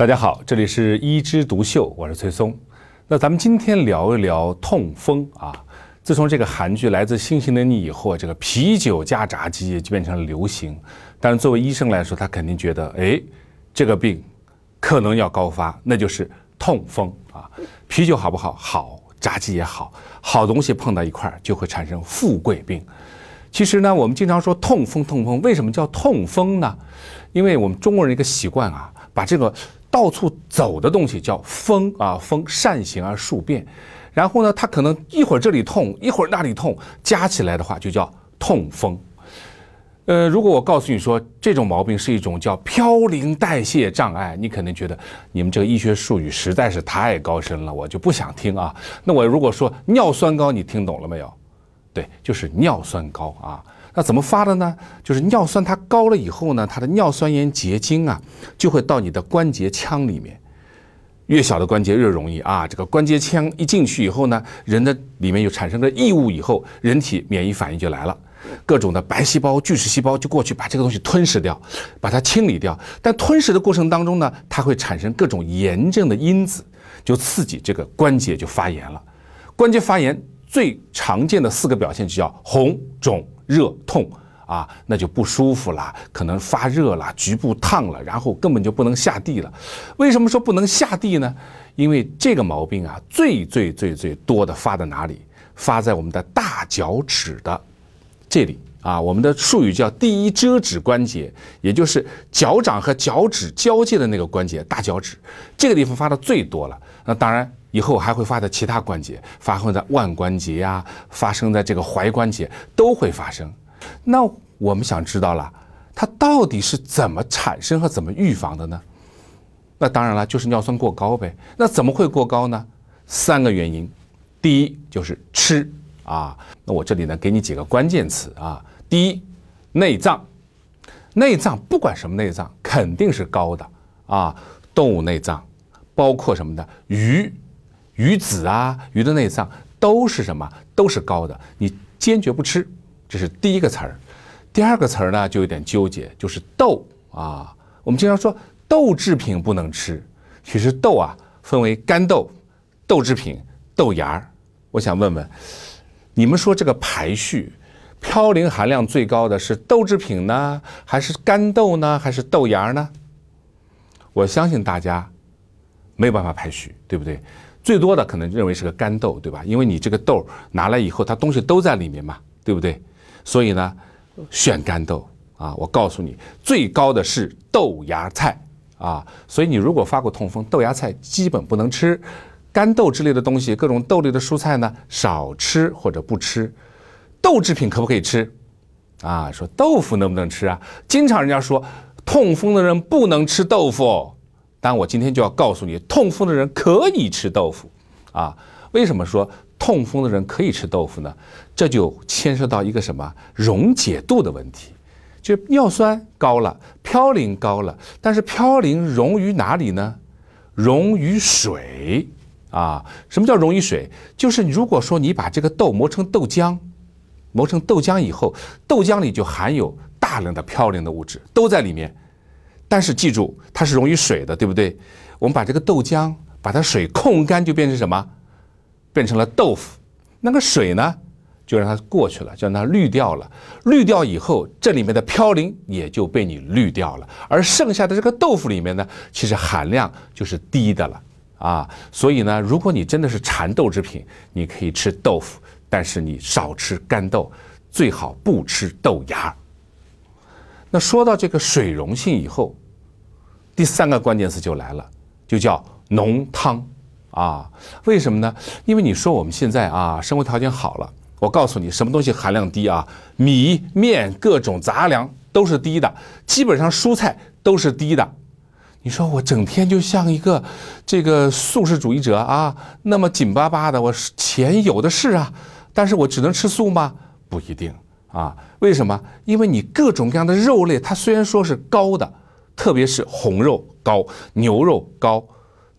大家好，这里是一枝独秀，我是崔松。那咱们今天聊一聊痛风啊。自从这个韩剧《来自星星的你》以后，这个啤酒加炸鸡就变成了流行。但是作为医生来说，他肯定觉得，哎，这个病可能要高发，那就是痛风啊。啤酒好不好？好，炸鸡也好，好东西碰到一块儿就会产生富贵病。其实呢，我们经常说痛风，痛风为什么叫痛风呢？因为我们中国人一个习惯啊，把这个。到处走的东西叫风啊，风善行而数变，然后呢，它可能一会儿这里痛，一会儿那里痛，加起来的话就叫痛风。呃，如果我告诉你说这种毛病是一种叫嘌呤代谢障碍，你肯定觉得你们这个医学术语实在是太高深了，我就不想听啊。那我如果说尿酸高，你听懂了没有？对，就是尿酸高啊。那怎么发的呢？就是尿酸它高了以后呢，它的尿酸盐结晶啊，就会到你的关节腔里面。越小的关节越容易啊，这个关节腔一进去以后呢，人的里面又产生了异物以后，人体免疫反应就来了，各种的白细胞、巨噬细胞就过去把这个东西吞噬掉，把它清理掉。但吞噬的过程当中呢，它会产生各种炎症的因子，就刺激这个关节就发炎了。关节发炎最常见的四个表现就叫红肿。热痛啊，那就不舒服了，可能发热了，局部烫了，然后根本就不能下地了。为什么说不能下地呢？因为这个毛病啊，最最最最多的发在哪里？发在我们的大脚趾的这里啊。我们的术语叫第一遮趾关节，也就是脚掌和脚趾交界的那个关节，大脚趾这个地方发的最多了。那当然。以后还会发在其他关节，发生在腕关节呀，发生在这个踝关节都会发生。那我们想知道了，它到底是怎么产生和怎么预防的呢？那当然了，就是尿酸过高呗。那怎么会过高呢？三个原因。第一就是吃啊。那我这里呢给你几个关键词啊。第一，内脏，内脏不管什么内脏肯定是高的啊。动物内脏，包括什么的鱼。鱼子啊，鱼的内脏都是什么？都是高的。你坚决不吃，这是第一个词儿。第二个词儿呢，就有点纠结，就是豆啊。我们经常说豆制品不能吃，其实豆啊分为干豆、豆制品、豆芽儿。我想问问，你们说这个排序，嘌呤含量最高的是豆制品呢，还是干豆呢，还是豆芽呢？我相信大家没有办法排序，对不对？最多的可能认为是个干豆，对吧？因为你这个豆拿来以后，它东西都在里面嘛，对不对？所以呢，选干豆啊！我告诉你，最高的是豆芽菜啊！所以你如果发过痛风，豆芽菜基本不能吃，干豆之类的东西，各种豆类的蔬菜呢，少吃或者不吃。豆制品可不可以吃？啊，说豆腐能不能吃啊？经常人家说痛风的人不能吃豆腐。但我今天就要告诉你，痛风的人可以吃豆腐，啊，为什么说痛风的人可以吃豆腐呢？这就牵涉到一个什么溶解度的问题，就尿酸高了，嘌呤高了，但是嘌呤溶于哪里呢？溶于水，啊，什么叫溶于水？就是如果说你把这个豆磨成豆浆，磨成豆浆以后，豆浆里就含有大量的嘌呤的物质，都在里面。但是记住，它是溶于水的，对不对？我们把这个豆浆，把它水控干，就变成什么？变成了豆腐。那个水呢，就让它过去了，就让它滤掉了。滤掉以后，这里面的嘌呤也就被你滤掉了。而剩下的这个豆腐里面呢，其实含量就是低的了啊。所以呢，如果你真的是馋豆制品，你可以吃豆腐，但是你少吃干豆，最好不吃豆芽。那说到这个水溶性以后，第三个关键词就来了，就叫浓汤啊？为什么呢？因为你说我们现在啊，生活条件好了，我告诉你，什么东西含量低啊？米面各种杂粮都是低的，基本上蔬菜都是低的。你说我整天就像一个这个素食主义者啊，那么紧巴巴的，我钱有的是啊，但是我只能吃素吗？不一定。啊，为什么？因为你各种各样的肉类，它虽然说是高的，特别是红肉高、牛肉高，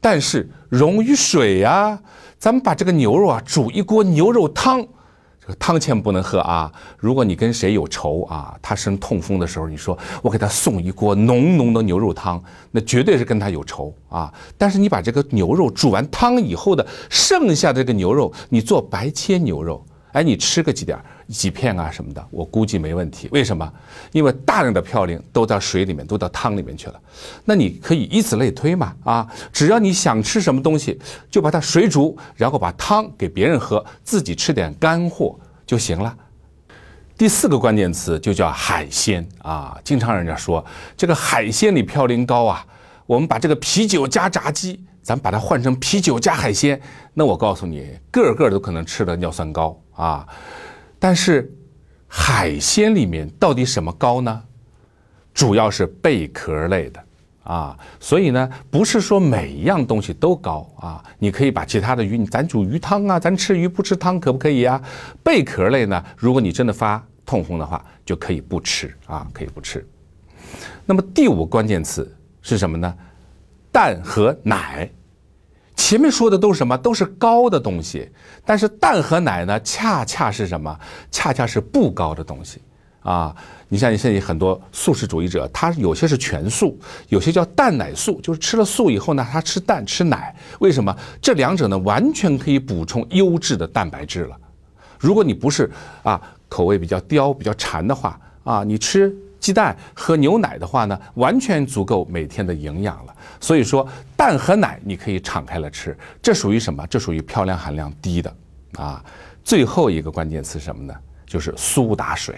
但是溶于水呀。咱们把这个牛肉啊煮一锅牛肉汤，这个汤千万不能喝啊！如果你跟谁有仇啊，他生痛风的时候，你说我给他送一锅浓浓的牛肉汤，那绝对是跟他有仇啊！但是你把这个牛肉煮完汤以后的剩下的这个牛肉，你做白切牛肉，哎，你吃个几点几片啊什么的，我估计没问题。为什么？因为大量的嘌呤都到水里面，都到汤里面去了。那你可以以此类推嘛啊！只要你想吃什么东西，就把它水煮，然后把汤给别人喝，自己吃点干货就行了。第四个关键词就叫海鲜啊！经常人家说这个海鲜里嘌呤高啊，我们把这个啤酒加炸鸡，咱把它换成啤酒加海鲜，那我告诉你，个个都可能吃的尿酸高啊！但是，海鲜里面到底什么高呢？主要是贝壳类的啊，所以呢，不是说每一样东西都高啊。你可以把其他的鱼，咱煮鱼汤啊，咱吃鱼不吃汤可不可以啊？贝壳类呢，如果你真的发痛风的话，就可以不吃啊，可以不吃。那么第五关键词是什么呢？蛋和奶。前面说的都是什么？都是高的东西，但是蛋和奶呢，恰恰是什么？恰恰是不高的东西啊！你像你现在很多素食主义者，他有些是全素，有些叫蛋奶素，就是吃了素以后呢，他吃蛋吃奶。为什么？这两者呢，完全可以补充优质的蛋白质了。如果你不是啊，口味比较刁、比较馋的话啊，你吃。鸡蛋和牛奶的话呢，完全足够每天的营养了。所以说，蛋和奶你可以敞开了吃，这属于什么？这属于嘌呤含量低的啊。最后一个关键词是什么呢？就是苏打水。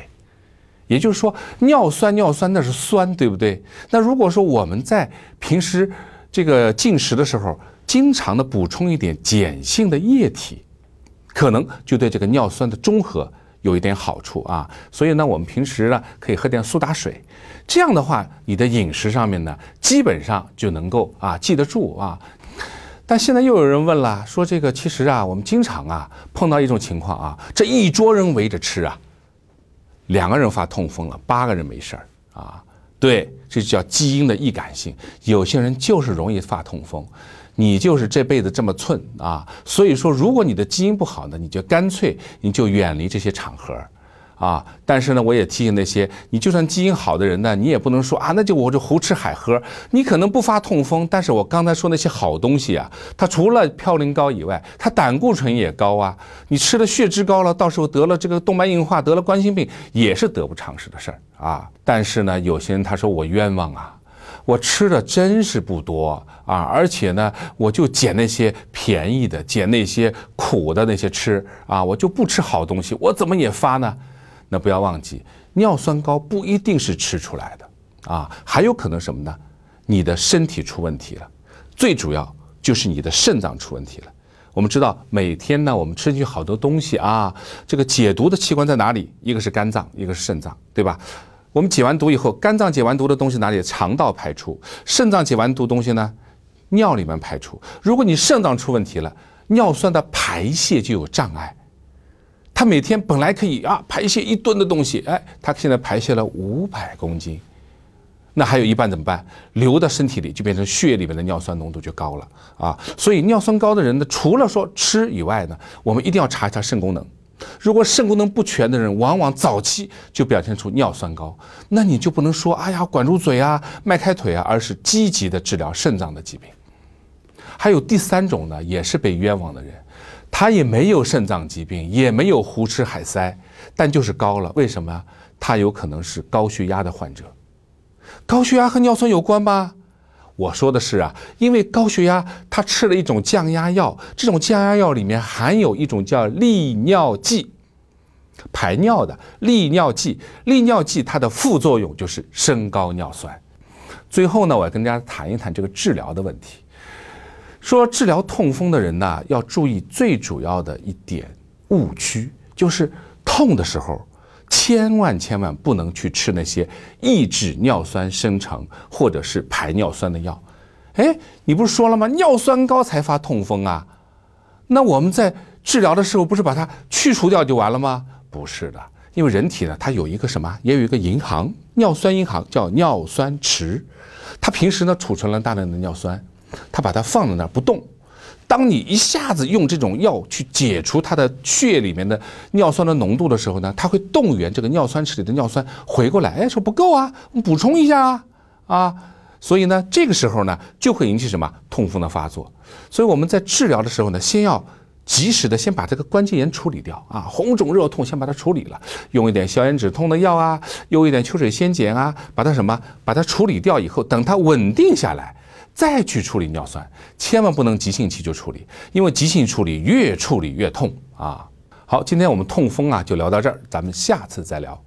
也就是说，尿酸尿酸那是酸，对不对？那如果说我们在平时这个进食的时候，经常的补充一点碱性的液体，可能就对这个尿酸的中和。有一点好处啊，所以呢，我们平时呢可以喝点苏打水，这样的话，你的饮食上面呢基本上就能够啊记得住啊。但现在又有人问了，说这个其实啊，我们经常啊碰到一种情况啊，这一桌人围着吃啊，两个人发痛风了，八个人没事儿啊。对，这就叫基因的易感性，有些人就是容易发痛风。你就是这辈子这么寸啊！所以说，如果你的基因不好呢，你就干脆你就远离这些场合，啊！但是呢，我也提醒那些你就算基因好的人呢，你也不能说啊，那就我就胡吃海喝。你可能不发痛风，但是我刚才说那些好东西啊，它除了嘌呤高以外，它胆固醇也高啊。你吃了血脂高了，到时候得了这个动脉硬化，得了冠心病，也是得不偿失的事儿啊。但是呢，有些人他说我冤枉啊。我吃的真是不多啊，而且呢，我就捡那些便宜的，捡那些苦的那些吃啊，我就不吃好东西，我怎么也发呢？那不要忘记，尿酸高不一定是吃出来的啊，还有可能什么呢？你的身体出问题了，最主要就是你的肾脏出问题了。我们知道，每天呢，我们吃进去好多东西啊，这个解毒的器官在哪里？一个是肝脏，一个是肾脏，对吧？我们解完毒以后，肝脏解完毒的东西哪里？肠道排出。肾脏解完毒东西呢？尿里面排出。如果你肾脏出问题了，尿酸的排泄就有障碍。他每天本来可以啊排泄一吨的东西，哎，他现在排泄了五百公斤，那还有一半怎么办？流到身体里就变成血液里面的尿酸浓度就高了啊。所以尿酸高的人呢，除了说吃以外呢，我们一定要查一下肾功能。如果肾功能不全的人，往往早期就表现出尿酸高，那你就不能说哎呀管住嘴啊，迈开腿啊，而是积极的治疗肾脏的疾病。还有第三种呢，也是被冤枉的人，他也没有肾脏疾病，也没有胡吃海塞，但就是高了。为什么？他有可能是高血压的患者。高血压和尿酸有关吗？我说的是啊，因为高血压，他吃了一种降压药，这种降压药里面含有一种叫利尿剂，排尿的利尿剂。利尿剂它的副作用就是升高尿酸。最后呢，我要跟大家谈一谈这个治疗的问题。说治疗痛风的人呢，要注意最主要的一点误区，就是痛的时候。千万千万不能去吃那些抑制尿酸生成或者是排尿酸的药。哎，你不是说了吗？尿酸高才发痛风啊？那我们在治疗的时候不是把它去除掉就完了吗？不是的，因为人体呢，它有一个什么？也有一个银行，尿酸银行叫尿酸池。它平时呢储存了大量的尿酸，它把它放在那儿不动。当你一下子用这种药去解除它的血液里面的尿酸的浓度的时候呢，它会动员这个尿酸池里的尿酸回过来，哎，说不够啊，补充一下啊，啊，所以呢，这个时候呢，就会引起什么痛风的发作。所以我们在治疗的时候呢，先要。及时的先把这个关节炎处理掉啊，红肿热痛先把它处理了，用一点消炎止痛的药啊，用一点秋水仙碱啊，把它什么，把它处理掉以后，等它稳定下来，再去处理尿酸，千万不能急性期就处理，因为急性处理越处理越痛啊。好，今天我们痛风啊就聊到这儿，咱们下次再聊。